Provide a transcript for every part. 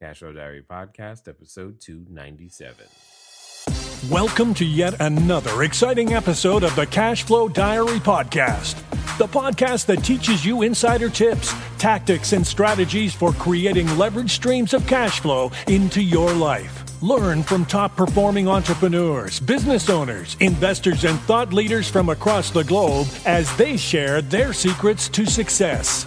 Cashflow Diary Podcast, episode 297. Welcome to yet another exciting episode of the Cashflow Diary Podcast, the podcast that teaches you insider tips, tactics, and strategies for creating leverage streams of cash flow into your life. Learn from top performing entrepreneurs, business owners, investors, and thought leaders from across the globe as they share their secrets to success.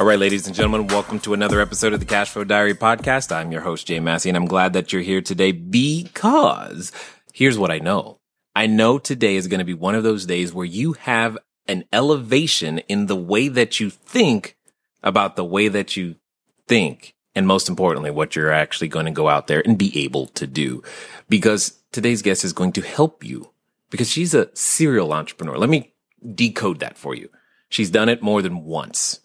All right, ladies and gentlemen, welcome to another episode of the Cashflow Diary podcast. I'm your host, Jay Massey, and I'm glad that you're here today because here's what I know. I know today is going to be one of those days where you have an elevation in the way that you think about the way that you think and most importantly, what you're actually going to go out there and be able to do. Because today's guest is going to help you because she's a serial entrepreneur. Let me decode that for you. She's done it more than once.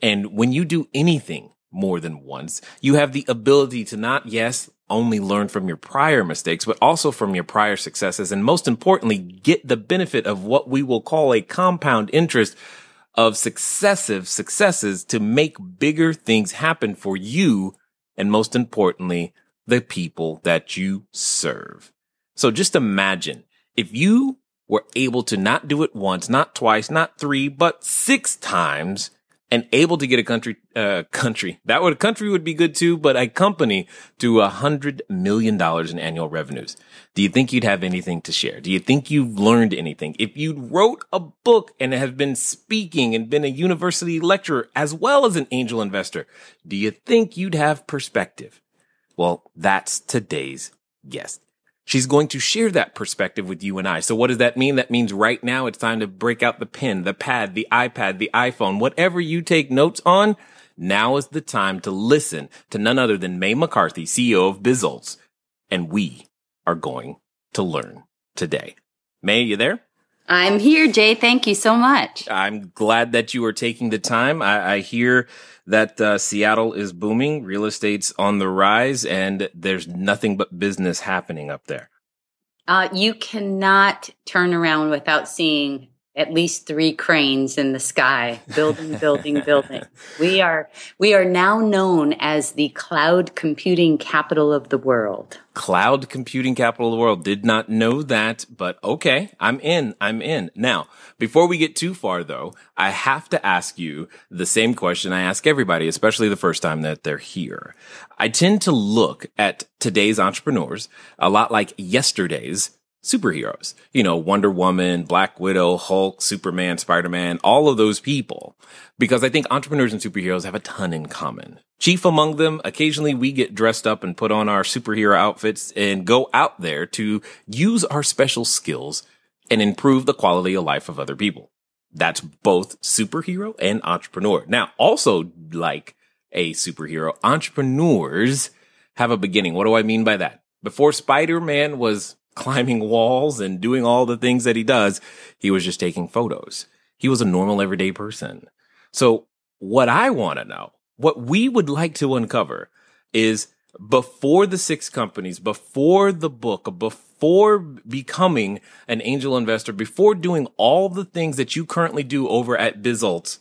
And when you do anything more than once, you have the ability to not, yes, only learn from your prior mistakes, but also from your prior successes. And most importantly, get the benefit of what we will call a compound interest of successive successes to make bigger things happen for you. And most importantly, the people that you serve. So just imagine if you were able to not do it once, not twice, not three, but six times and able to get a country, uh, country that would a country would be good too, but a company to a hundred million dollars in annual revenues. Do you think you'd have anything to share? Do you think you've learned anything? If you'd wrote a book and have been speaking and been a university lecturer as well as an angel investor, do you think you'd have perspective? Well, that's today's guest. She's going to share that perspective with you and I. So what does that mean? That means right now it's time to break out the pen, the pad, the iPad, the iPhone, whatever you take notes on. Now is the time to listen to none other than May McCarthy, CEO of Bizults. And we are going to learn today. May, you there? I'm here, Jay. Thank you so much. I'm glad that you are taking the time. I, I hear that uh, Seattle is booming, real estate's on the rise, and there's nothing but business happening up there. Uh, you cannot turn around without seeing at least three cranes in the sky, building, building, building. We are we are now known as the cloud computing capital of the world. Cloud computing capital of the world. Did not know that, but okay, I'm in. I'm in. Now, before we get too far though, I have to ask you the same question I ask everybody, especially the first time that they're here. I tend to look at today's entrepreneurs a lot like yesterday's superheroes. You know, Wonder Woman, Black Widow, Hulk, Superman, Spider-Man, all of those people. Because I think entrepreneurs and superheroes have a ton in common. Chief among them, occasionally we get dressed up and put on our superhero outfits and go out there to use our special skills and improve the quality of life of other people. That's both superhero and entrepreneur. Now, also like a superhero, entrepreneurs have a beginning. What do I mean by that? Before Spider-Man was climbing walls and doing all the things that he does. He was just taking photos. He was a normal everyday person. So what I want to know, what we would like to uncover is before the six companies, before the book, before becoming an angel investor, before doing all the things that you currently do over at Bizults,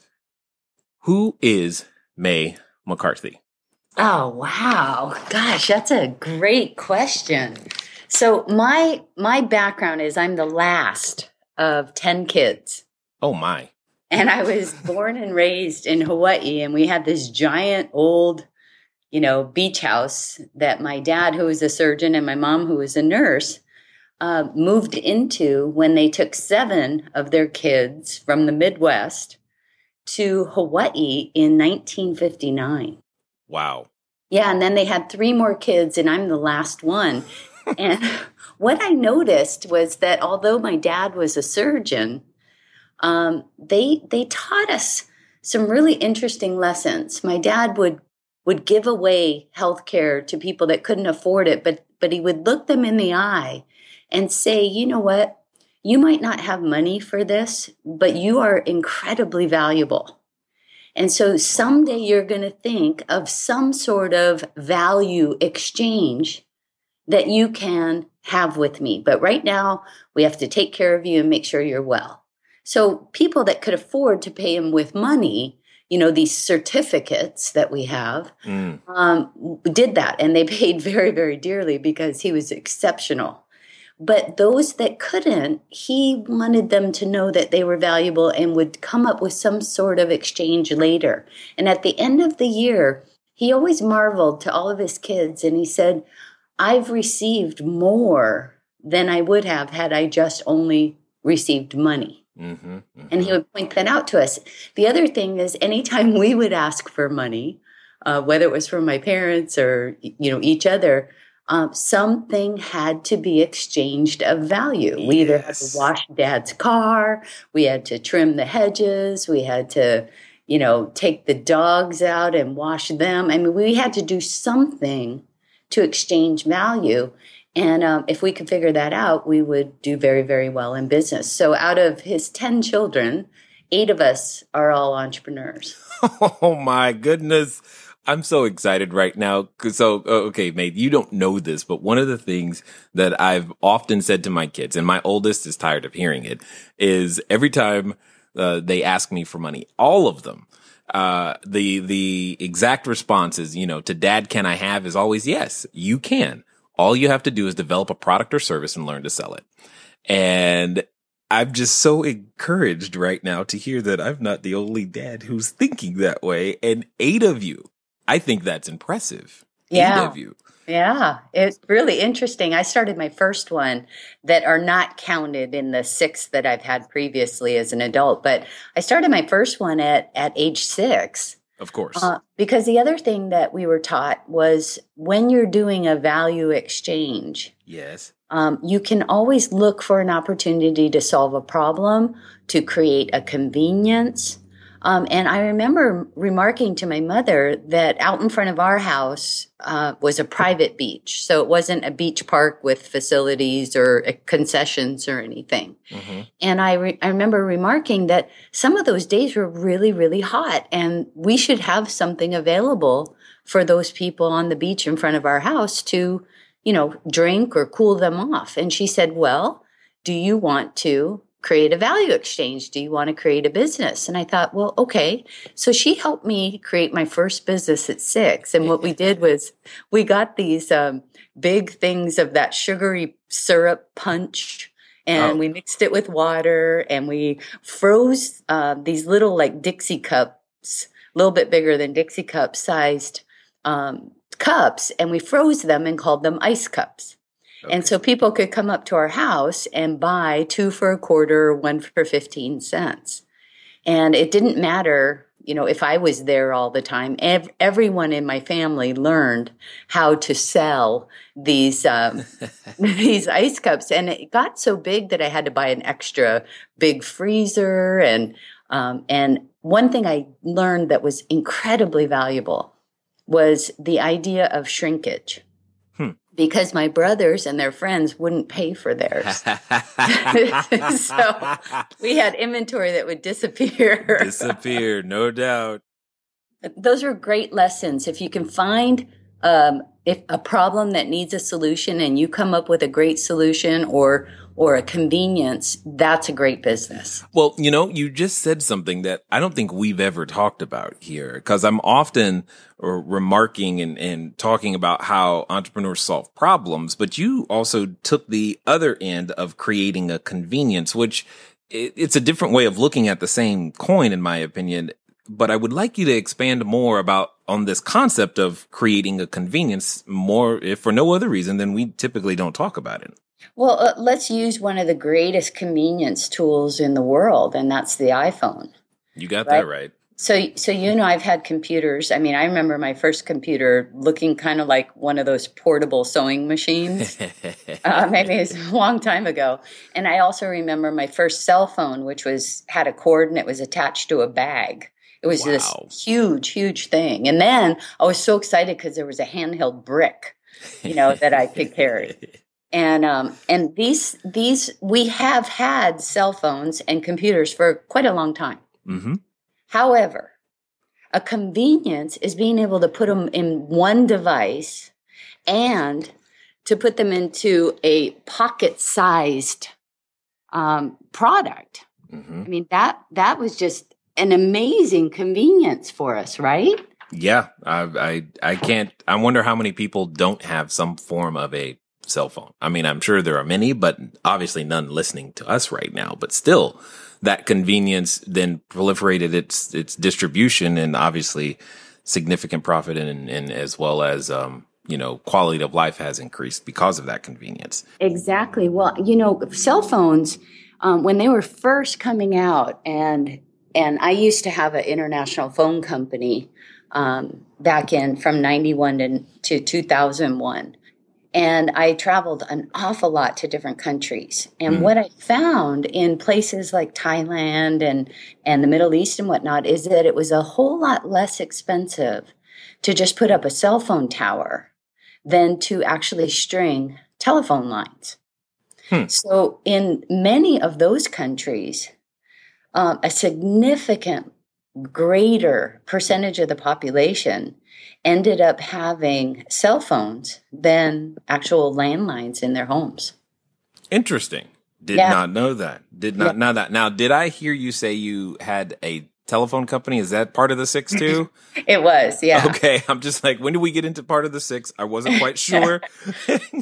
who is May McCarthy? Oh, wow. Gosh, that's a great question. So my my background is I'm the last of 10 kids. Oh my. And I was born and raised in Hawaii and we had this giant old you know beach house that my dad who was a surgeon and my mom who was a nurse uh, moved into when they took seven of their kids from the Midwest to Hawaii in 1959. Wow. Yeah, and then they had three more kids, and I'm the last one and what I noticed was that although my dad was a surgeon, um, they they taught us some really interesting lessons. My dad would would give away health care to people that couldn't afford it, but, but he would look them in the eye and say, you know what? You might not have money for this, but you are incredibly valuable. And so someday you're going to think of some sort of value exchange that you can have with me. But right now, we have to take care of you and make sure you're well. So people that could afford to pay him with money you know these certificates that we have mm. um, did that and they paid very very dearly because he was exceptional but those that couldn't he wanted them to know that they were valuable and would come up with some sort of exchange later and at the end of the year he always marveled to all of his kids and he said i've received more than i would have had i just only received money Mm-hmm, mm-hmm. And he would point that out to us. The other thing is, anytime we would ask for money, uh, whether it was from my parents or you know each other, um, something had to be exchanged of value. Yes. We either had to wash Dad's car, we had to trim the hedges, we had to, you know, take the dogs out and wash them. I mean, we had to do something to exchange value. And um, if we could figure that out, we would do very, very well in business. So out of his 10 children, eight of us are all entrepreneurs. Oh my goodness. I'm so excited right now. So, okay, May, you don't know this, but one of the things that I've often said to my kids, and my oldest is tired of hearing it, is every time uh, they ask me for money, all of them, uh, the, the exact response is, you know, to dad, can I have is always yes, you can. All you have to do is develop a product or service and learn to sell it. And I'm just so encouraged right now to hear that I'm not the only dad who's thinking that way. And eight of you, I think that's impressive. Yeah. Eight of you. Yeah, it's really interesting. I started my first one that are not counted in the six that I've had previously as an adult, but I started my first one at, at age six. Of course. Uh, because the other thing that we were taught was when you're doing a value exchange. Yes. Um, you can always look for an opportunity to solve a problem, to create a convenience, um, and I remember remarking to my mother that out in front of our house uh, was a private beach. So it wasn't a beach park with facilities or uh, concessions or anything. Mm-hmm. And I, re- I remember remarking that some of those days were really, really hot and we should have something available for those people on the beach in front of our house to, you know, drink or cool them off. And she said, well, do you want to create a value exchange. Do you want to create a business? And I thought, well, okay. So she helped me create my first business at six. And what we did was we got these um, big things of that sugary syrup punch. And oh. we mixed it with water and we froze uh, these little like Dixie cups, a little bit bigger than Dixie cup sized um, cups. And we froze them and called them ice cups. Okay. And so people could come up to our house and buy two for a quarter, one for 15 cents. And it didn't matter, you know, if I was there all the time. Ev- everyone in my family learned how to sell these um, these ice cups, and it got so big that I had to buy an extra big freezer. And um, and one thing I learned that was incredibly valuable was the idea of shrinkage because my brothers and their friends wouldn't pay for theirs. so we had inventory that would disappear. disappear, no doubt. Those are great lessons. If you can find um, if a problem that needs a solution and you come up with a great solution or or a convenience, that's a great business. Well, you know, you just said something that I don't think we've ever talked about here because I'm often remarking and, and talking about how entrepreneurs solve problems, but you also took the other end of creating a convenience, which it's a different way of looking at the same coin, in my opinion. But I would like you to expand more about on this concept of creating a convenience more, if for no other reason than we typically don't talk about it. Well, uh, let's use one of the greatest convenience tools in the world, and that's the iPhone. You got right? that right. So, so you know, I've had computers. I mean, I remember my first computer looking kind of like one of those portable sewing machines. uh, maybe it's a long time ago. And I also remember my first cell phone, which was had a cord and it was attached to a bag It was Wow. this huge, huge thing. And then I was so excited because there was a handheld brick, you know, that I could carry. And um, and these these we have had cell phones and computers for quite a long time. hmm However, a convenience is being able to put them in one device and to put them into a pocket-sized um, product. hmm I mean that that was just an amazing convenience for us, right? Yeah, I, I, I can't. I wonder how many people don't have some form of a cell phone. I mean, I'm sure there are many, but obviously none listening to us right now. But still, that convenience then proliferated its its distribution and obviously significant profit and, and as well as um, you know quality of life has increased because of that convenience. Exactly. Well, you know, cell phones um, when they were first coming out, and and I used to have an international phone company um, back in from '91 to, to 2001, and I traveled an awful lot to different countries. And Mhm. what I found in places like Thailand and and the Middle East and whatnot is that it was a whole lot less expensive to just put up a cell phone tower than to actually string telephone lines. Hmm. So, in many of those countries, um, a significant greater percentage of the population ended up having cell phones than actual landlines in their homes. Interesting. Did Yeah. not know that. Did not know that. Now, did I hear you say you had a telephone company? Is that part of the six too? It was, yeah. Okay, I'm just like, when did we get into part of the six? I wasn't quite sure.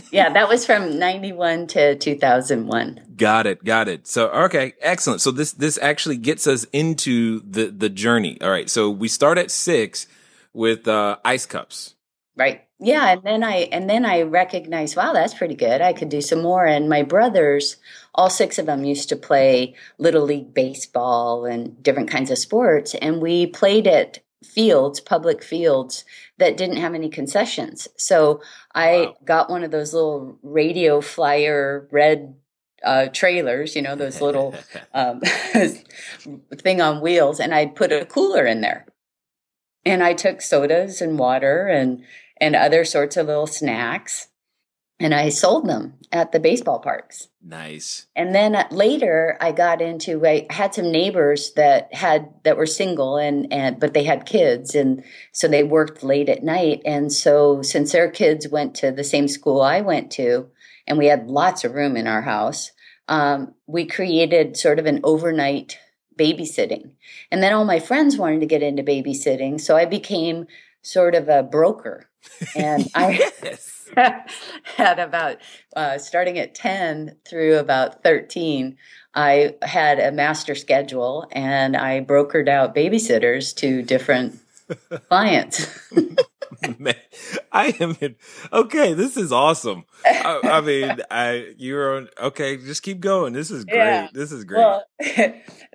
Yeah, that was from 91 to 2001. got it, got it. So, okay, excellent. So this this actually gets us into the the journey. All right, so we start at six with uh, ice cups. Right. Yeah, and then I and then I recognized, wow, that's pretty good. I could do some more. And my brothers, all six of them used to play little league baseball and different kinds of sports, and we played at fields, public fields that didn't have any concessions. So I Wow. got one of those little radio flyer red uh, trailers, you know, those little um, thing on wheels, and I put a cooler in there. And I took sodas and water and and other sorts of little snacks, and I sold them at the baseball parks. Nice. And then later, I got into. I had some neighbors that had that were single and and but they had kids, and so they worked late at night. And so, since their kids went to the same school I went to, and we had lots of room in our house, um, we created sort of an overnight babysitting. And then all my friends wanted to get into babysitting, so I became sort of a broker. And I had about uh, starting at 10 through about 13 i had a master schedule and i brokered out babysitters to different clients Man, I am in, okay. This is awesome. I, I mean, I you're on. Okay, just keep going. This is great. Yeah. This is great. well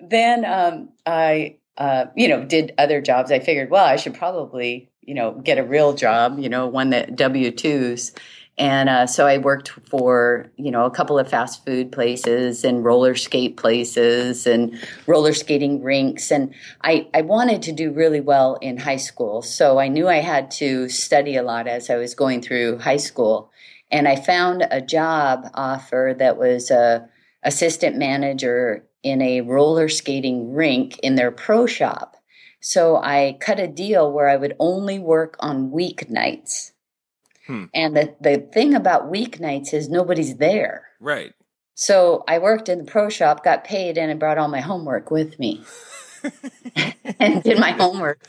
then um, i uh, you know did other jobs i figured well i should probably you know get a real job you know one that w2s and uh, so i worked for you know a couple of fast food places and roller skate places and roller skating rinks. And I, I wanted to do really well in high school. So i knew i had to study a lot as i was going through high school. And i found a job offer that was a assistant manager in a roller skating rink in their pro shop. So I cut a deal where I would only work on weeknights. Hmm. And the, the thing about weeknights is nobody's there. right. So I worked in the pro shop, got paid, and I brought all my homework with me and did my homework.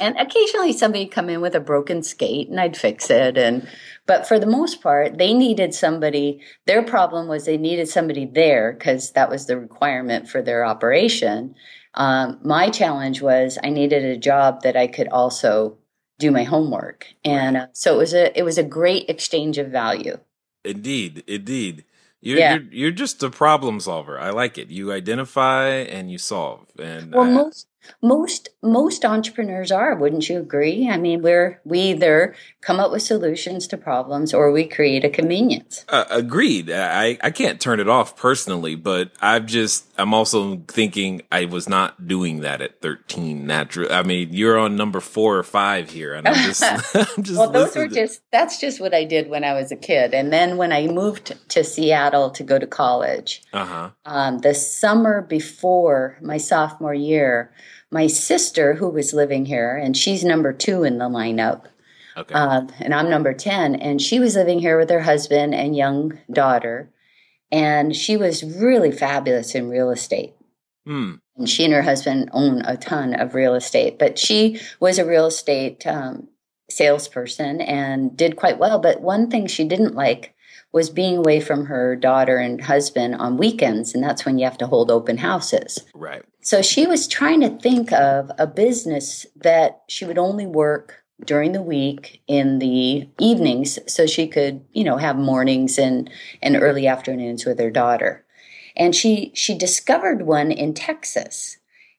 And occasionally somebody come in with a broken skate and I'd fix it. And but for the most part, they needed somebody. Their problem was they needed somebody there because that was the requirement for their operation. Um, my challenge was I needed a job that I could also do my homework, and uh, so it was a it was a great exchange of value. Indeed. Indeed. You're, Yeah. you're you're just a problem solver. I like it. You identify and you solve. And Well, I- most most most entrepreneurs are wouldn't you agree? I mean we're we either come up with solutions to problems or we create a convenience. Uh, agreed. I i can't turn it off personally but i've just i'm also thinking i was not doing that at 13 natural i mean you're on number four or five here and i'm just i'm just well those were just that's just what i did when i was a kid. And then when i moved to seattle to go to college uh-huh. um, the summer before my sophomore year my sister, who was living here, and she's number two in the lineup. Okay. Uh, and I'm number 10. And she was living here with her husband and young daughter. And she was really fabulous in real estate. Mm. And she and her husband own a ton of real estate. But she was a real estate um, salesperson and did quite well. But one thing she didn't like was being away from her daughter and husband on weekends. And that's when you have to hold open houses. Right. So she was trying to think of a business that she would only work during the week in the evenings so she could, you know, have mornings and, and early afternoons with her daughter. And she she discovered one in Texas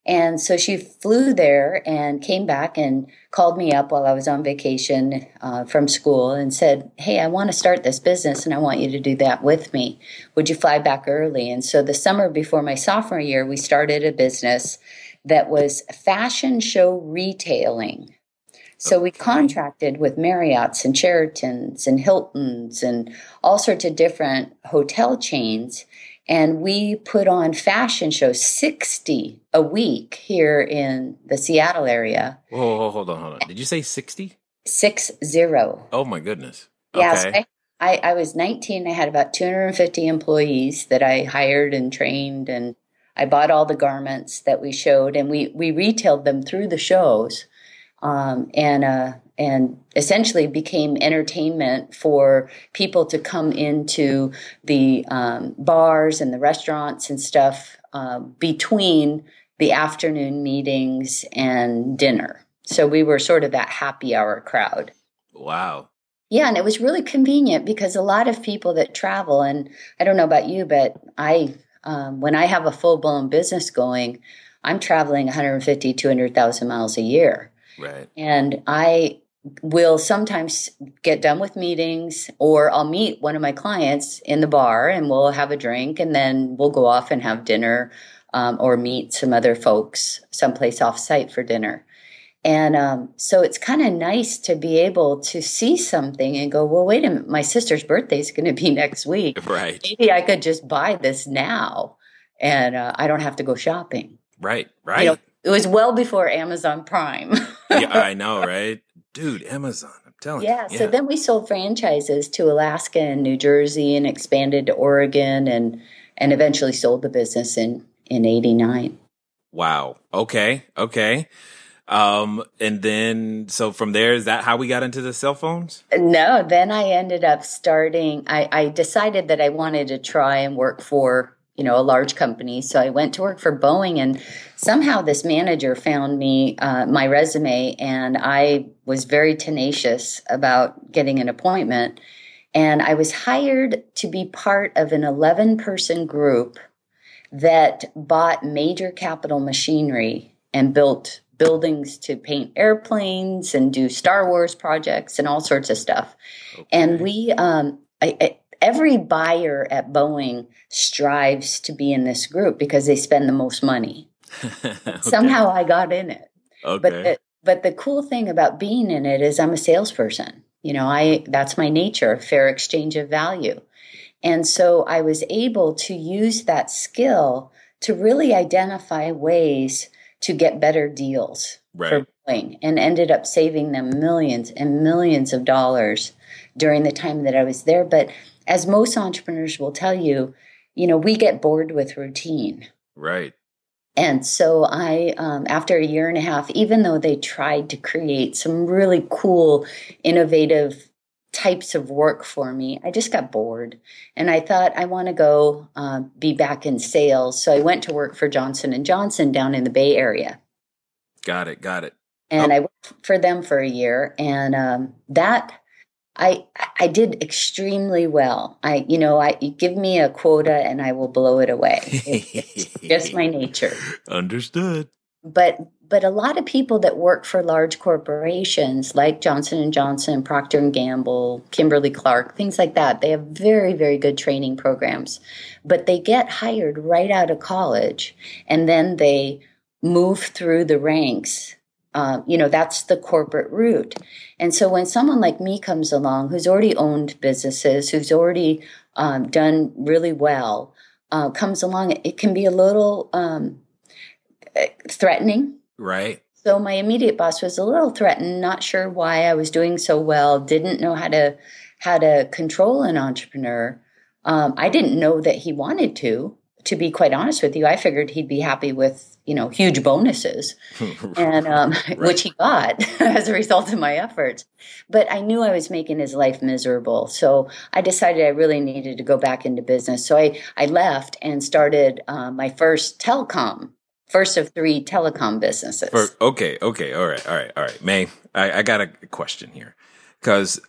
and so she flew there and came back and called me up while I was on vacation uh, from school and said, Hey, I want to start this business and I want you to do that with me. Would you fly back early? And so the summer before my sophomore year, we started a business that was fashion show retailing. So we contracted with Marriott's and Sheraton's and Hilton's and all sorts of different hotel chains and we put on fashion shows 60 a week here in the Seattle area. Whoa, hold on, hold on. Did you say 60? Six zero. Oh my goodness. Okay. Yeah, so I, I was 19. I had about 250 employees that I hired and trained, and I bought all the garments that we showed, and we, we retailed them through the shows. Um, and uh, and essentially became entertainment for people to come into the um, bars and the restaurants and stuff uh, between the afternoon meetings and dinner. So we were sort of that happy hour crowd. Wow. Yeah, and it was really convenient because a lot of people that travel, and I don't know about you, but I, um, when I have a full blown business going, I'm traveling 150, 200,000 miles a year. Right. And I will sometimes get done with meetings or I'll meet one of my clients in the bar and we'll have a drink and then we'll go off and have dinner um, or meet some other folks someplace off site for dinner. And um, so it's kind of nice to be able to see something and go, well, wait a minute, my sister's birthday is going to be next week. Right. Maybe I could just buy this now and uh, I don't have to go shopping. Right, right. You know, it was well before Amazon Prime. yeah, I know, right? dude, Amazon. I'm telling yeah, you. Yeah. So then we sold franchises to Alaska and New Jersey and expanded to Oregon and and eventually sold the business in in 89. Wow. Okay. Okay. Um, and then, so from there, is that how we got into the cell phones? No, then I ended up starting, I, I decided that I wanted to try and work for you know, a large company. So I went to work for Boeing, and somehow this manager found me uh, my resume, and I was very tenacious about getting an appointment. And I was hired to be part of an 11 person group that bought major capital machinery and built buildings to paint airplanes and do Star Wars projects and all sorts of stuff. Okay. And we, um, I, I, every buyer at Boeing strives to be in this group because they spend the most money. okay. Somehow I got in it. Okay. But the, but the cool thing about being in it is I'm a salesperson. You know, I that's my nature, fair exchange of value. And so I was able to use that skill to really identify ways to get better deals right. for Boeing and ended up saving them millions and millions of dollars during the time that I was there. But as most entrepreneurs will tell you, you know, we get bored with routine. Right. And so I, um, after a year and a half, even though they tried to create some really cool, innovative types of work for me, I just got bored, and I thought I want to go uh, be back in sales. So I went to work for Johnson and Johnson down in the Bay Area. Got it. Got it. And oh. I worked for them for a year, and um, that I I did extremely well. I you know I you give me a quota and I will blow it away. It's just my nature. Understood. but but a lot of people that work for large corporations like Johnson Johnson, Procter Gamble, Kimberly Clark, things like that, they have very very good training programs. But they get hired right out of college and then they move through the ranks. Uh, you know, that's the corporate route. And so when someone like me comes along who's already owned businesses, who's already um, done really well, uh, comes along, it can be a little um, threatening Right. so my immediate boss was a little threatened, not sure why I was doing so well, didn't know how to how to control an entrepreneur. Um, I didn't know that he wanted to. To be quite honest with you, I figured he'd be happy with you know huge bonuses, and um, which he got as a result of my efforts. But I knew I was making his life miserable, so I decided I really needed to go back into business. So I I left and started uh, my first telecom first of three telecom businesses. For, okay, okay, all right, all right, all right. May, I, I got a question here because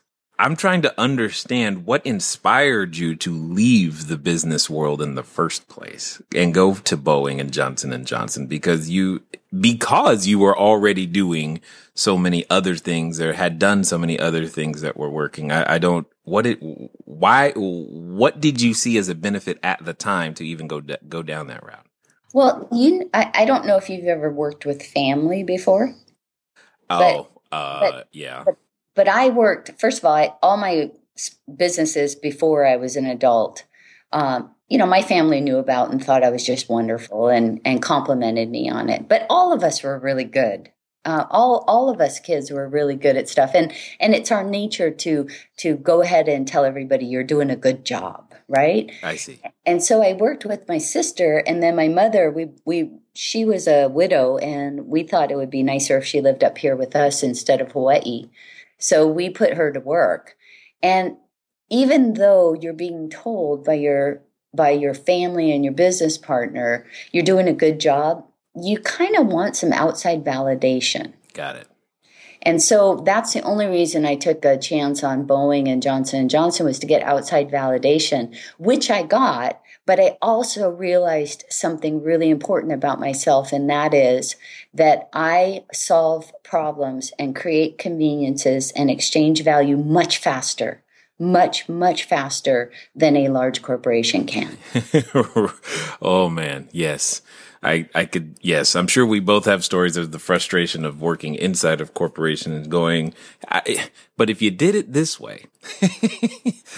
I'm trying to understand what inspired you to leave the business world in the first place and go to Boeing and Johnson and Johnson because you because you were already doing so many other things or had done so many other things that were working. I, I don't what it why what did you see as a benefit at the time to even go go down that route? Well, you, I, I don't know if you've ever worked with family before. Oh, uh, but- yeah. but- But I worked, first of all, I, all my businesses before I was an adult, um, you know, my family knew about and thought I was just wonderful and, and complimented me on it. But all of us were really good. Uh, all all of us kids were really good at stuff, and and it's our nature to to go ahead and tell everybody you're doing a good job, right? I see. and so I worked with my sister and then my mother we we she was a widow and we thought it would be nicer if she lived up here with us instead of Hawaii. So we put her to work. And even though you're being told by your by your family and your business partner you're doing a good job, you kind of want some outside validation. Got it. And so that's the only reason I took a chance on Boeing and Johnson and Johnson was to get outside validation, which I got, but I also realized something really important about myself and that is that I solve problems and create conveniences and exchange value much faster. Much, much faster than a large corporation can. oh man, yes. I, I could, yes, I'm sure we both have stories of the frustration of working inside of corporations going, I, but if you did it this way.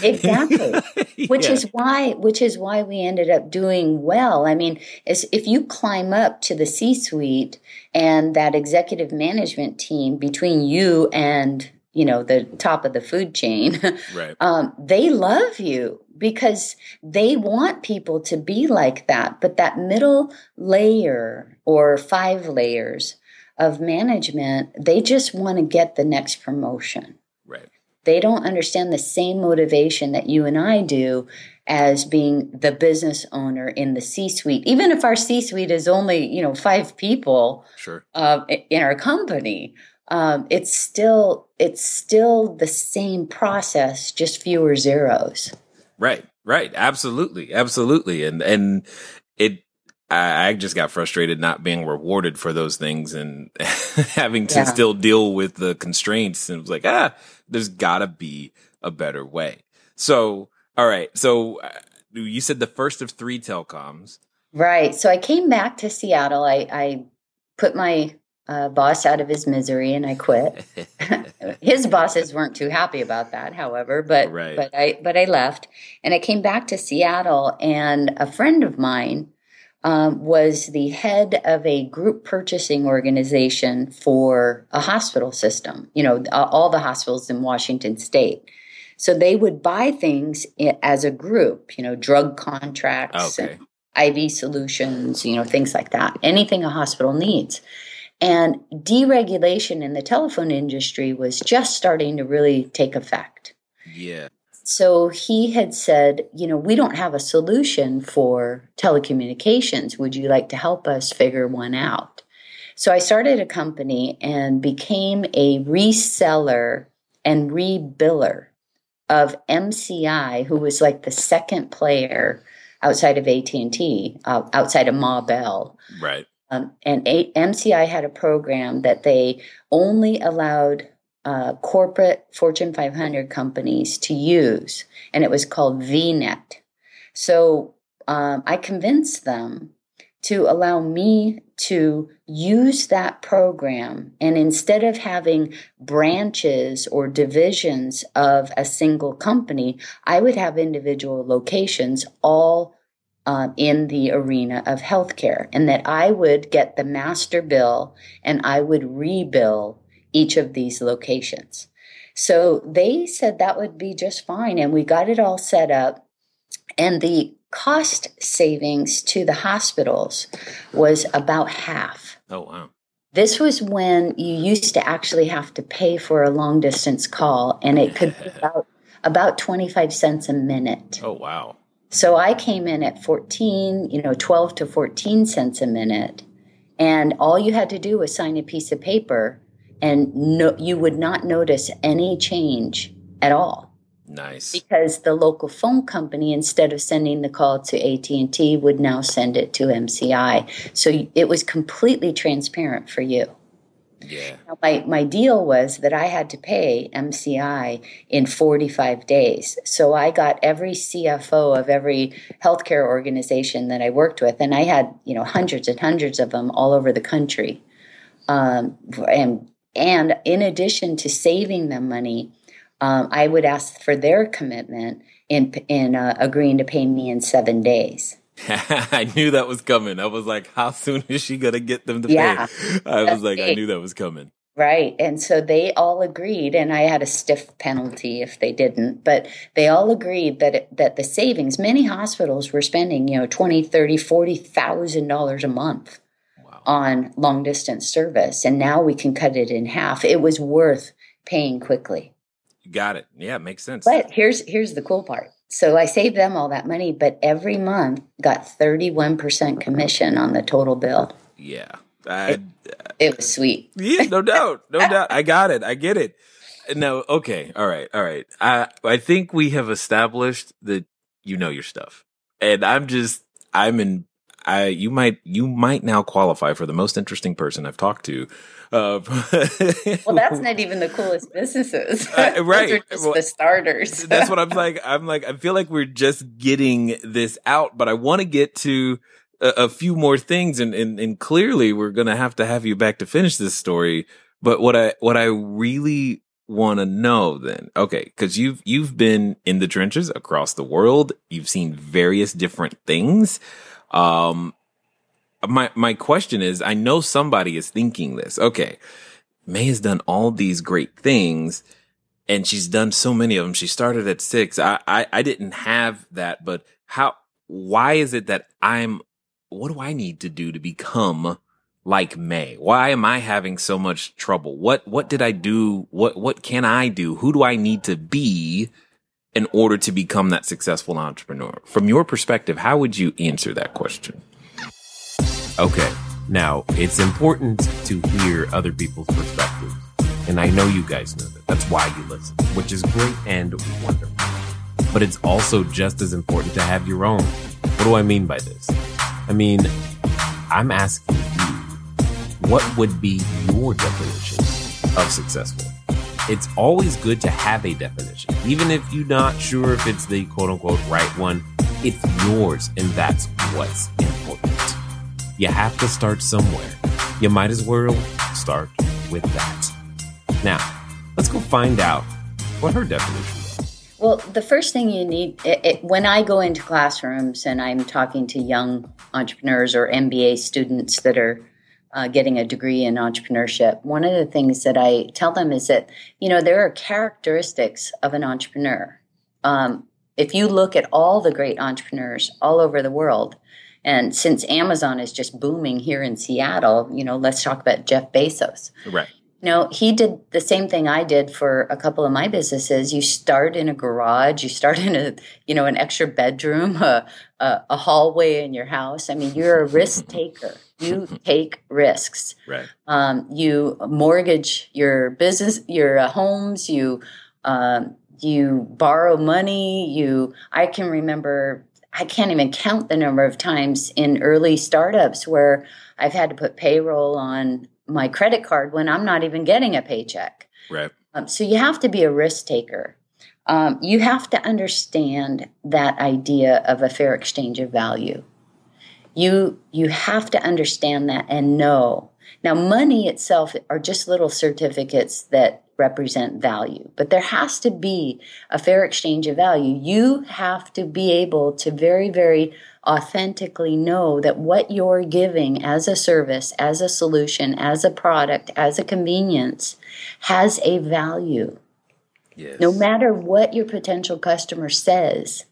Exactly. which Yeah. is why which is why we ended up doing well i mean is if you climb up to the c suite and that executive management team between you and you know the top of the food chain right. um, they love you because they want people to be like that but that middle layer or five layers of management they just want to get the next promotion Right. they don't understand the same motivation that you and I do as being the business owner in the C suite. Even if our C suite is only, you know, five people Sure. uh, in our company, um, it's still it's still the same process, just fewer zeros. Right. Right. Absolutely. Absolutely. And, and it, I, I just got frustrated not being rewarded for those things and having to Yeah. still deal with the constraints. And it was like, ah, there's gotta be a better way. So, all right. So uh, you said the first of three telecoms. Right. So I came back to Seattle. I, I put my uh, boss out of his misery and I quit. his bosses weren't too happy about that, however, but Right. but I but I left and I came back to Seattle and a friend of mine um, was the head of a group purchasing organization for a hospital system. You know, all the hospitals in Washington State. So they would buy things as a group. You know, drug contracts Okay. IV solutions. You know, things like that. Anything a hospital needs. And deregulation in the telephone industry was just starting to really take effect. Yeah. So he had said, you know, we don't have a solution for telecommunications. Would you like to help us figure one out? So I started a company and became a reseller and rebiller of MCI, who was like the second player outside of AT&T, uh, outside of Ma Bell Right. Um, and a- MCI had a program that they only allowed uh, corporate Fortune 500 companies to use, and it was called VNet. So um, I convinced them to allow me to use that program. And instead of having branches or divisions of a single company, I would have individual locations all uh, in the arena of healthcare. And that I would get the master bill and I would rebill each of these locations. So they said that would be just fine. And we got it all set up. And the cost savings to the hospitals was about half. Oh, wow. This was when you used to actually have to pay for a long distance call, and it could be about, about 25 cents a minute. Oh, wow. So I came in at 14, you know, 12 to 14 cents a minute. And all you had to do was sign a piece of paper, and no, you would not notice any change at all Nice. because the local phone company instead of sending the call to AT&T would now send it to MCI so it was completely transparent for you Yeah. my, my deal was that I had to pay MCI in 45 days. So I got every CFO of every healthcare organization that I worked with, and I had, you know, hundreds and hundreds of them all over the country. Um, and, and in addition to saving them money, um, I would ask for their commitment in, in uh, agreeing to pay me in seven days. I knew that was coming. I was like, how soon is she going to get them to Yeah. pay? I was like, I knew that was coming. Right. And so they all agreed, and I had a stiff penalty if they didn't, but they all agreed that it, that the savings, many hospitals were spending, you know, 20, 30, 40,000 dollars a month Wow. on long distance service. And now we can cut it in half. It was worth paying quickly. You got it. Yeah, it makes sense. But here's here's the cool part. So I saved them all that money, but every month got 31% commission on the total bill. Yeah. I, uh, It was sweet. yeah, no doubt. No doubt. I got it. I get it. No, okay. All right. All right. I I think we have established that you know your stuff. And I'm just I'm in I you might you might now qualify for the most interesting person I've talked to. Uh, Well, that's not even the coolest businesses. Uh, right. are just Well, the starters. That's what I'm like. I'm like, I feel like we're just getting this out, but I want to get to a, a few more things. And, and, and clearly we're going to have to have you back to finish this story. But what I, what I really want to know then, okay, cause you've, you've been in the trenches across the world. You've seen various different things. Um, my, my question is, I know somebody is thinking this. Okay. May has done all these great things and she's done so many of them. She started at six. I, I, I didn't have that, but how, why is it that I'm, what do I need to do to become like May? Why am I having so much trouble? What, what did I do? What, what can I do? Who do I need to be in order to become that successful entrepreneur? From your perspective, how would you answer that question? Okay. Now, it's important to hear other people's perspectives. And I know you guys know that. That's why you listen, which is great and wonderful. But it's also just as important to have your own. What do I mean by this? I mean, I'm asking you, what would be your definition of successful? It's always good to have a definition, even if you're not sure if it's the quote unquote right one. It's yours, and that's what's important. You have to start somewhere. You might as well start with that. Now, let's go find out what her definition was. Well, the first thing you need it, it, when I go into classrooms and I'm talking to young entrepreneurs or MBA students that are uh, getting a degree in entrepreneurship, one of the things that I tell them is that you know there are characteristics of an entrepreneur. Um, if you look at all the great entrepreneurs all over the world, and since Amazon is just booming here in Seattle, you know, let's talk about Jeff Bezos. Right. No, he did the same thing I did for a couple of my businesses. You start in a garage, you start in a, you know, an extra bedroom, a, a, a hallway in your house. I mean, you're a risk taker. You take risks. Right. Um, you mortgage your business, your uh, homes. You um, you borrow money. You. I can remember I can't even count the number of times in early startups where I've had to put payroll on my credit card when I'm not even getting a paycheck. Right. Um, so you have to be a risk taker. Um, you have to understand that idea of a fair exchange of value. You you have to understand that and know. Now, money itself are just little certificates that represent value, but there has to be a fair exchange of value. You have to be able to very, very authentically know that what you're giving as a service, as a solution, as a product, as a convenience has a value. Yes. No matter what your potential customer says,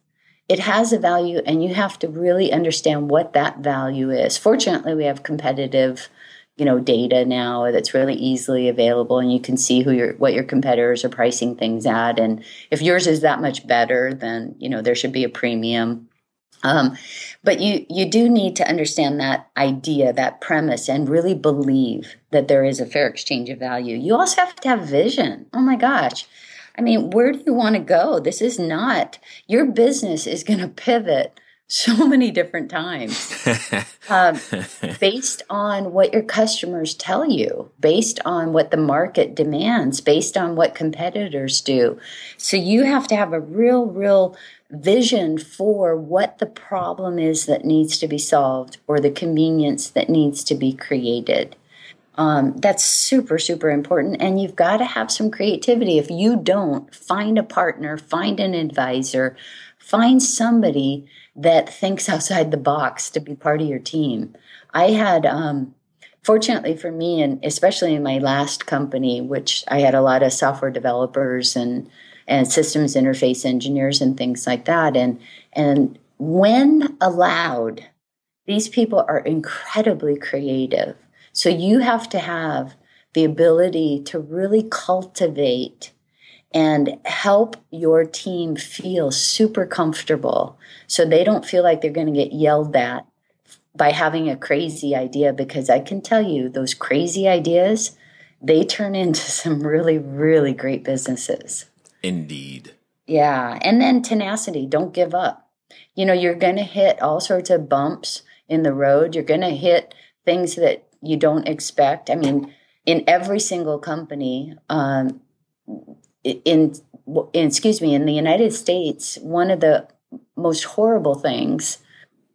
it has a value and you have to really understand what that value is. Fortunately, we have competitive you know data now that's really easily available and you can see who your what your competitors are pricing things at. And if yours is that much better then you know there should be a premium. Um, but you you do need to understand that idea that premise and really believe that there is a fair exchange of value. You also have to have vision. Oh my gosh. I mean where do you want to go? This is not your business is going to pivot so many different times um, based on what your customers tell you, based on what the market demands, based on what competitors do. So you have to have a real, real vision for what the problem is that needs to be solved or the convenience that needs to be created. Um, that's super, super important. And you've got to have some creativity. If you don't, find a partner, find an advisor, find somebody that thinks outside the box to be part of your team. I had, um, fortunately for me, and especially in my last company, which I had a lot of software developers and and systems interface engineers and things like that, and and when allowed, these people are incredibly creative. So you have to have the ability to really cultivate and help your team feel super comfortable so they don't feel like they're going to get yelled at by having a crazy idea because I can tell you those crazy ideas they turn into some really really great businesses. Indeed. Yeah, and then tenacity, don't give up. You know, you're going to hit all sorts of bumps in the road. You're going to hit things that you don't expect. I mean, in every single company, um, in, in excuse me, in the United States, one of the most horrible things,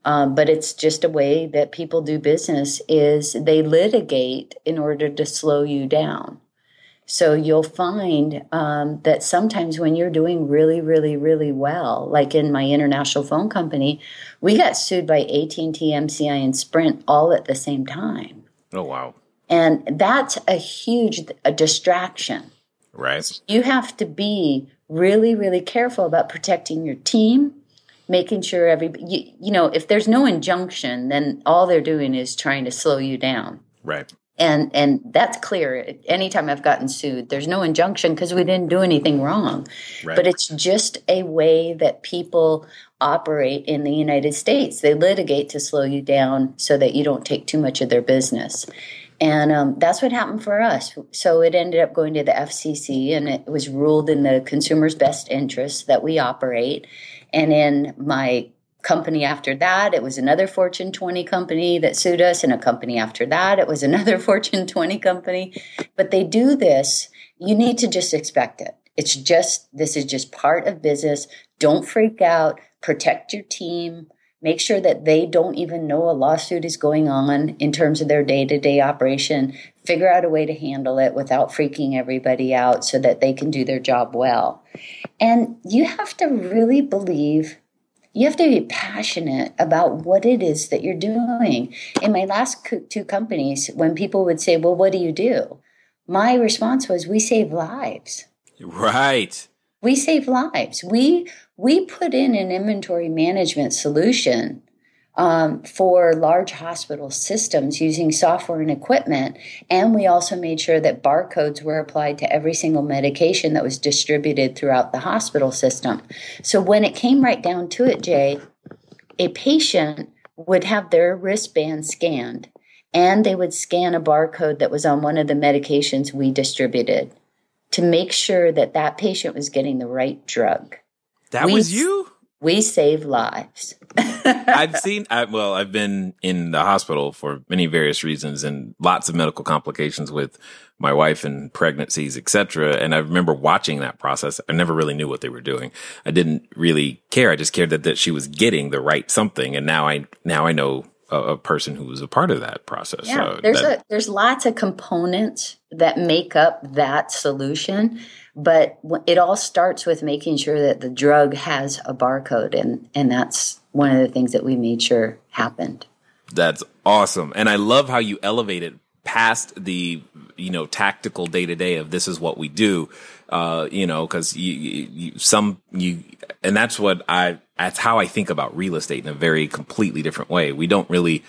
um, but it's just a way that people do business, is they litigate in order to slow you down. So you'll find um, that sometimes when you're doing really, really, really well, like in my international phone company, we got sued by AT&T, MCI, and Sprint all at the same time. Oh wow! And that's a huge a distraction. Right. You have to be really, really careful about protecting your team, making sure every you, you know if there's no injunction, then all they're doing is trying to slow you down. Right. And and that's clear. Anytime I've gotten sued, there's no injunction because we didn't do anything wrong. Right. But it's just a way that people operate in the United States. They litigate to slow you down so that you don't take too much of their business. And um, that's what happened for us. So it ended up going to the FCC, and it was ruled in the consumer's best interest that we operate. And in my company after that, it was another Fortune 20 company that sued us, and a company after that, it was another Fortune 20 company. But they do this, you need to just expect it. It's just, this is just part of business. Don't freak out, protect your team make sure that they don't even know a lawsuit is going on in terms of their day to day operation. Figure out a way to handle it without freaking everybody out so that they can do their job well. And you have to really believe, you have to be passionate about what it is that you're doing. In my last two companies, when people would say, Well, what do you do? My response was, We save lives. Right. We save lives. We we put in an inventory management solution um, for large hospital systems using software and equipment. And we also made sure that barcodes were applied to every single medication that was distributed throughout the hospital system. So when it came right down to it, Jay, a patient would have their wristband scanned and they would scan a barcode that was on one of the medications we distributed to make sure that that patient was getting the right drug. That We- was you? We save lives. I've seen, I, well, I've been in the hospital for many various reasons and lots of medical complications with my wife and pregnancies, etc. And I remember watching that process. I never really knew what they were doing. I didn't really care. I just cared that, that she was getting the right something. And now I, now I know a, a person who was a part of that process. Yeah, so there's that, a, there's lots of components that make up that solution but it all starts with making sure that the drug has a barcode, and and that's one of the things that we made sure happened. That's awesome, and I love how you elevate it past the you know tactical day to day of this is what we do. Uh, you know, because you, you some you and that's what I that's how I think about real estate in a very completely different way. We don't really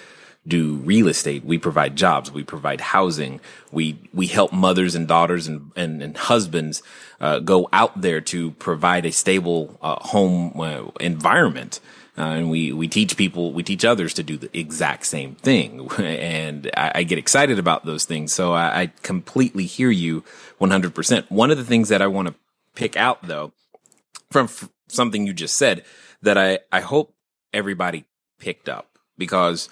do real estate. We provide jobs. We provide housing. We we help mothers and daughters and and, and husbands uh, go out there to provide a stable uh, home uh, environment. Uh, and we we teach people, we teach others to do the exact same thing. and I, I get excited about those things. So I, I completely hear you 100%. One of the things that I want to pick out though, from f- something you just said, that I I hope everybody picked up because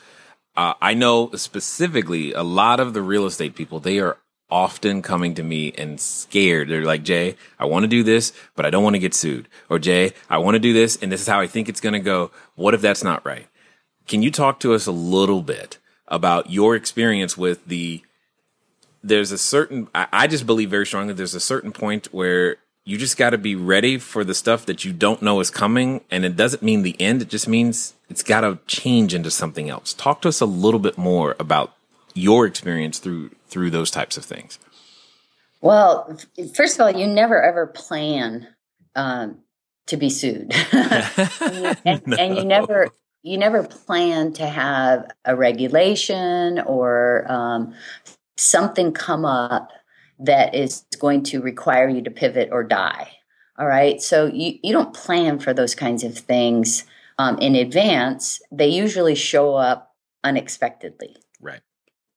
uh, I know specifically a lot of the real estate people, they are often coming to me and scared. They're like, Jay, I want to do this, but I don't want to get sued. Or Jay, I want to do this and this is how I think it's going to go. What if that's not right? Can you talk to us a little bit about your experience with the, there's a certain, I, I just believe very strongly there's a certain point where you just got to be ready for the stuff that you don't know is coming. And it doesn't mean the end. It just means it's got to change into something else. Talk to us a little bit more about your experience through, through those types of things. Well, first of all, you never ever plan um, to be sued, and, you, and, no. and, you, never you never plan to have a regulation or um, something come up that is going to require you to pivot or die. All right. So you, you don't plan for those kinds of things um, in advance. They usually show up unexpectedly. Right.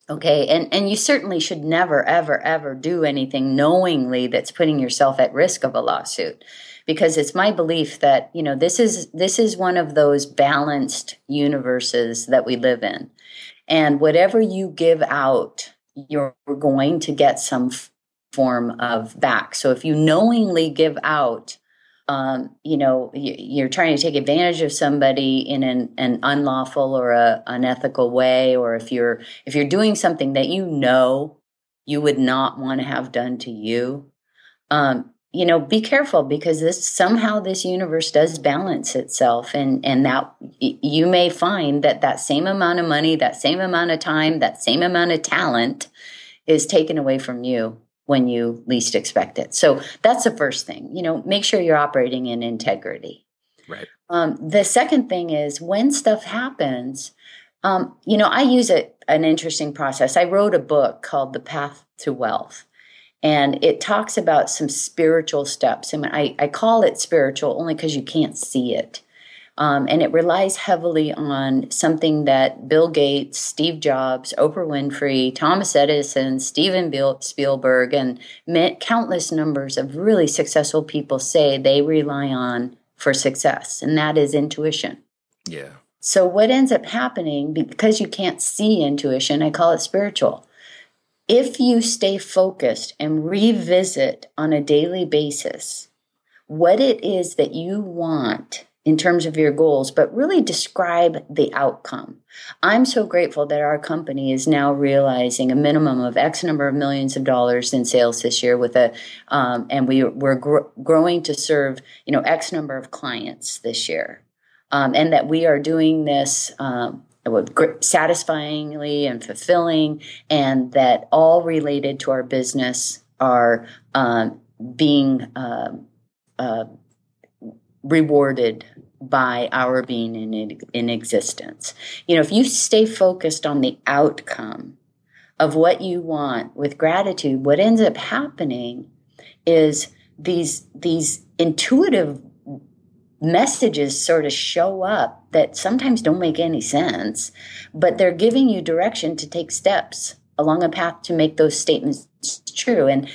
Okay. And, and you certainly should never, ever, ever do anything knowingly that's putting yourself at risk of a lawsuit because it's my belief that you know this is this is one of those balanced universes that we live in and whatever you give out you're going to get some form of back. So if you knowingly give out, um, you know, you're trying to take advantage of somebody in an, an unlawful or a unethical way, or if you're if you're doing something that you know you would not want to have done to you, um, you know, be careful because this somehow this universe does balance itself, and and that you may find that that same amount of money, that same amount of time, that same amount of talent is taken away from you when you least expect it. So that's the first thing. You know, make sure you're operating in integrity. Right. Um, the second thing is when stuff happens, um, you know, I use it an interesting process. I wrote a book called The Path to Wealth. And it talks about some spiritual steps. And I, I call it spiritual only because you can't see it. Um, and it relies heavily on something that Bill Gates, Steve Jobs, Oprah Winfrey, Thomas Edison, Steven Spielberg, and countless numbers of really successful people say they rely on for success, and that is intuition. Yeah. So, what ends up happening, because you can't see intuition, I call it spiritual. If you stay focused and revisit on a daily basis what it is that you want in terms of your goals, but really describe the outcome. I'm so grateful that our company is now realizing a minimum of X number of millions of dollars in sales this year with a, um, and we, we're gr- growing to serve, you know, X number of clients this year. Um, and that we are doing this, um, satisfyingly and fulfilling, and that all related to our business are um, being uh, uh, rewarded by our being in in existence. You know, if you stay focused on the outcome of what you want with gratitude, what ends up happening is these these intuitive messages sort of show up that sometimes don't make any sense, but they're giving you direction to take steps along a path to make those statements true. And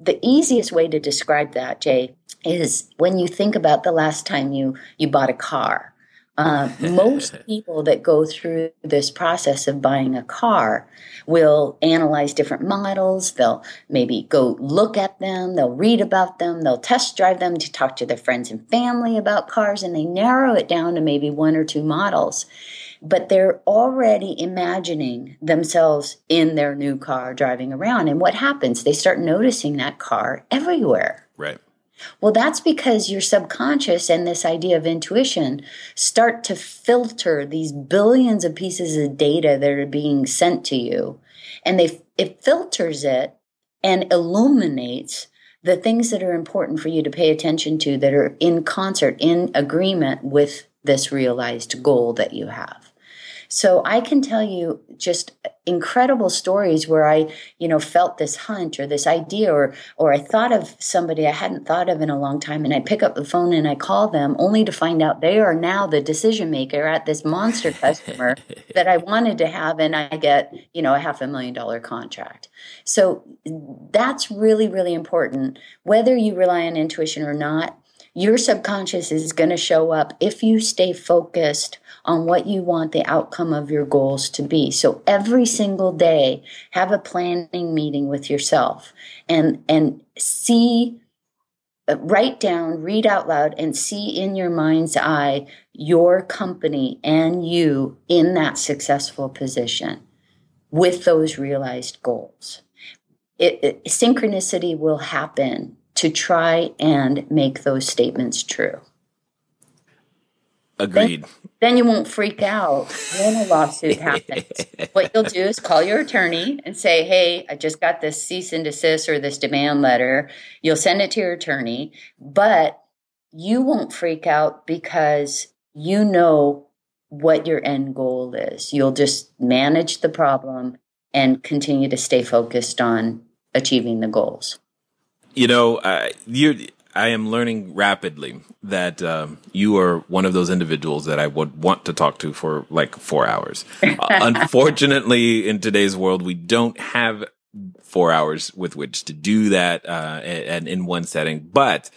the easiest way to describe that, Jay, is when you think about the last time you you bought a car Uh, most people that go through this process of buying a car will analyze different models. They'll maybe go look at them. They'll read about them. They'll test drive them to talk to their friends and family about cars, and they narrow it down to maybe one or two models. But they're already imagining themselves in their new car driving around. And what happens? They start noticing that car everywhere. Right. Well, that's because your subconscious and this idea of intuition start to filter these billions of pieces of data that are being sent to you. And they, it filters it and illuminates the things that are important for you to pay attention to that are in concert, in agreement with this realized goal that you have. So I can tell you just incredible stories where I, you know, felt this hunch or this idea or or I thought of somebody I hadn't thought of in a long time and I pick up the phone and I call them only to find out they are now the decision maker at this monster customer that I wanted to have and I get, you know, a half a million dollar contract. So that's really really important whether you rely on intuition or not. Your subconscious is going to show up if you stay focused on what you want the outcome of your goals to be. So every single day, have a planning meeting with yourself and, and see, uh, write down, read out loud, and see in your mind's eye your company and you in that successful position with those realized goals. It, it, synchronicity will happen to try and make those statements true. Agreed. Then, then, you won't freak out when a lawsuit happens. what you'll do is call your attorney and say, Hey, I just got this cease and desist or this demand letter. You'll send it to your attorney, but you won't freak out because you know what your end goal is. You'll just manage the problem and continue to stay focused on achieving the goals. You know, uh, you I am learning rapidly that um, you are one of those individuals that I would want to talk to for like four hours. uh, unfortunately, in today's world, we don't have four hours with which to do that, uh, and in one setting. But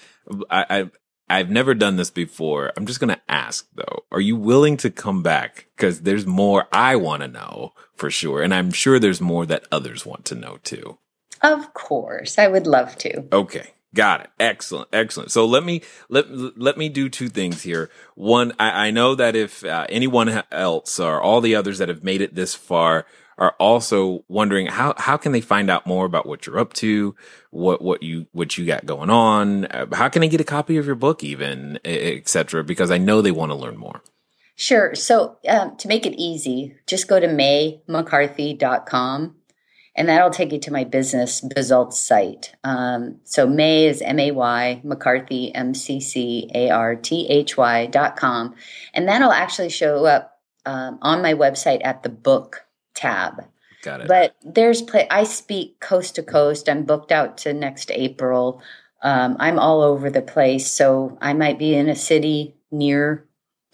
I, I I've never done this before. I'm just going to ask though, are you willing to come back? Cause there's more I want to know for sure. And I'm sure there's more that others want to know too. Of course. I would love to. Okay. Got it. Excellent. Excellent. So let me let let me do two things here. One, I, I know that if uh, anyone else or all the others that have made it this far are also wondering how how can they find out more about what you're up to, what what you what you got going on, uh, how can they get a copy of your book, even etc. Because I know they want to learn more. Sure. So um, to make it easy, just go to maymccarthy.com and that'll take you to my business results site. Um, so May is M A Y McCarthy M C C A R T H Y dot com, and that'll actually show up um, on my website at the book tab. Got it. But there's play. I speak coast to coast. I'm booked out to next April. Um, I'm all over the place, so I might be in a city near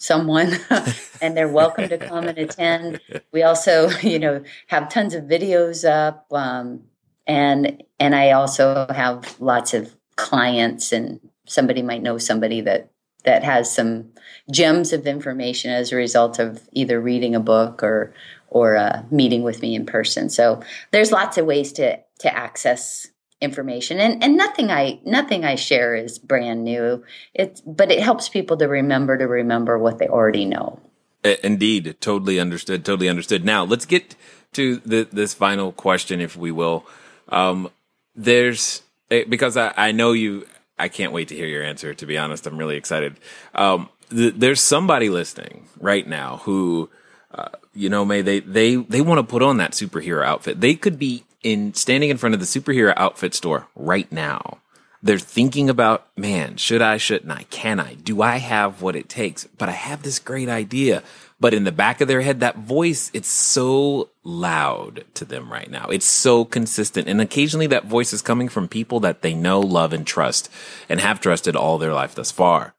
someone and they're welcome to come and attend. We also, you know, have tons of videos up. Um, and, and I also have lots of clients and somebody might know somebody that, that has some gems of information as a result of either reading a book or, or uh, meeting with me in person. So there's lots of ways to, to access information. And and nothing i nothing i share is brand new. It's but it helps people to remember to remember what they already know. Indeed. Totally understood totally understood. Now let's get to the, this final question if we will. Um, there's eh, because I, I know you i can't wait to hear your answer to be honest. I'm really excited. Um, th- there's somebody listening right now who uh, you know may they they they want to put on that superhero outfit. They could be in standing in front of the superhero outfit store right now. They're thinking about, man, should I, shouldn't I, can I, do I have what it takes? But I have this great idea. But in the back of their head, that voice, it's so loud to them right now. It's so consistent. And occasionally that voice is coming from people that they know, love, and trust and have trusted all their life thus far.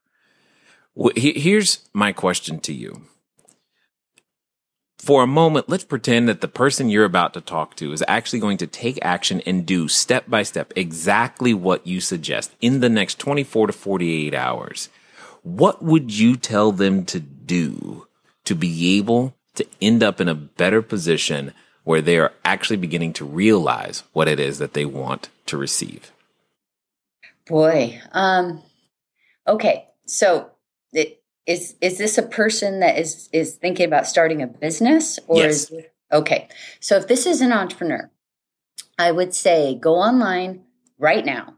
Here's my question to you for a moment, let's pretend that the person you're about to talk to is actually going to take action and do step by step exactly what you suggest in the next 24 to 48 hours. What would you tell them to do to be able to end up in a better position where they are actually beginning to realize what it is that they want to receive? Boy, um, okay. So, it, is is this a person that is is thinking about starting a business, or yes. is okay? So, if this is an entrepreneur, I would say go online right now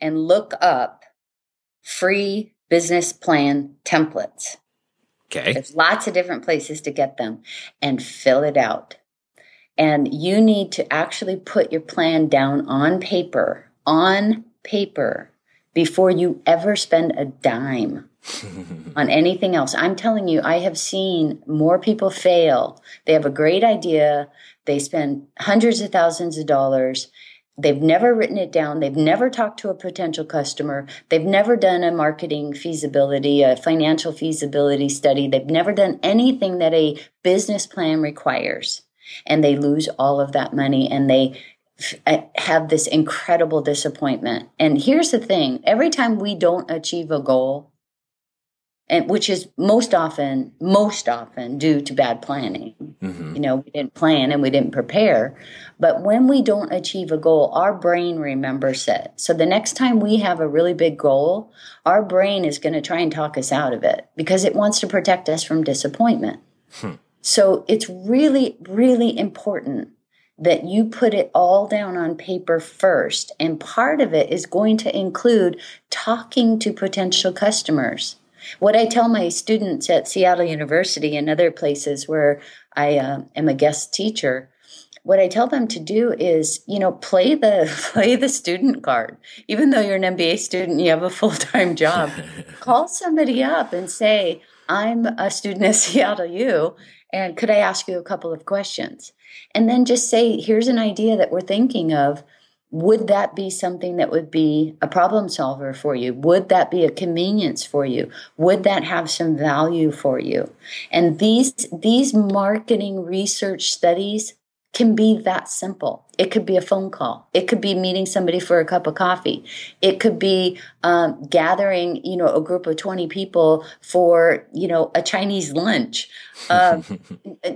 and look up free business plan templates. Okay. There's lots of different places to get them and fill it out. And you need to actually put your plan down on paper, on paper, before you ever spend a dime on anything else. I'm telling you, I have seen more people fail. They have a great idea, they spend hundreds of thousands of dollars, They've never written it down. They've never talked to a potential customer. They've never done a marketing feasibility, a financial feasibility study. They've never done anything that a business plan requires. And they lose all of that money and they uh, have this incredible disappointment. And here's the thing every time we don't achieve a goal, and which is most often most often due to bad planning. Mm-hmm. you know we didn't plan and we didn't prepare. But when we don't achieve a goal our brain remembers it. So the next time we have a really big goal our brain is going to try and talk us out of it because it wants to protect us from disappointment. Hmm. so it's really really important that you put it all down on paper first. And part of it is going to include talking to potential customers what I tell my students at Seattle University and other places where I uh, am a guest teacher, what I tell them to do is, you know, play the play the student card. Even though you're an MBA student, you have a full time job. Call somebody up and say, "I'm a student at Seattle U, and could I ask you a couple of questions?" And then just say, "Here's an idea that we're thinking of would that be something that would be a problem solver for you? Would that be a convenience for you? Would that have some value for you? And these, these marketing research studies can be that simple. It could be a phone call. It could be meeting somebody for a cup of coffee. It could be um, gathering, you know, a group of 20 people for, you know, a Chinese lunch. Uh,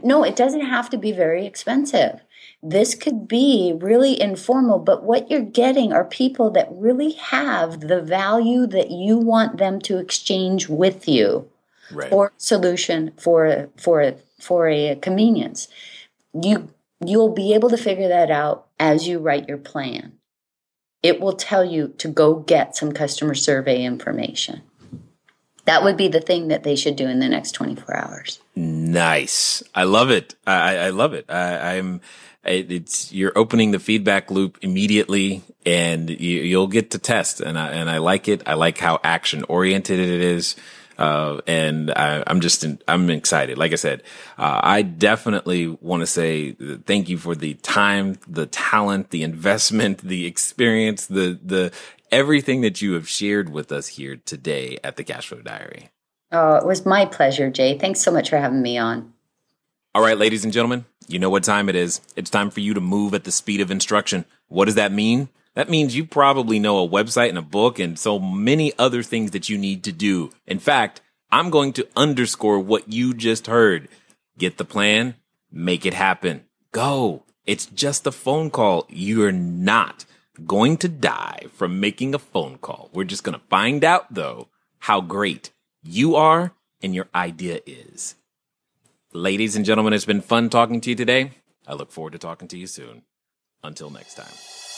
no, it doesn't have to be very expensive. This could be really informal, but what you're getting are people that really have the value that you want them to exchange with you right. for solution for for for a convenience. You you'll be able to figure that out as you write your plan. It will tell you to go get some customer survey information. That would be the thing that they should do in the next 24 hours. Nice. I love it. I, I love it. I, I'm it's you're opening the feedback loop immediately and you, will get to test and I, and I like it. I like how action oriented it is. Uh, and I, am just, in, I'm excited. Like I said, uh, I definitely want to say thank you for the time, the talent, the investment, the experience, the, the everything that you have shared with us here today at the Cashflow Diary. Oh, it was my pleasure, Jay. Thanks so much for having me on. All right, ladies and gentlemen, you know what time it is. It's time for you to move at the speed of instruction. What does that mean? That means you probably know a website and a book and so many other things that you need to do. In fact, I'm going to underscore what you just heard. Get the plan, make it happen. Go. It's just a phone call. You're not going to die from making a phone call. We're just going to find out though how great you are and your idea is. Ladies and gentlemen, it's been fun talking to you today. I look forward to talking to you soon. Until next time.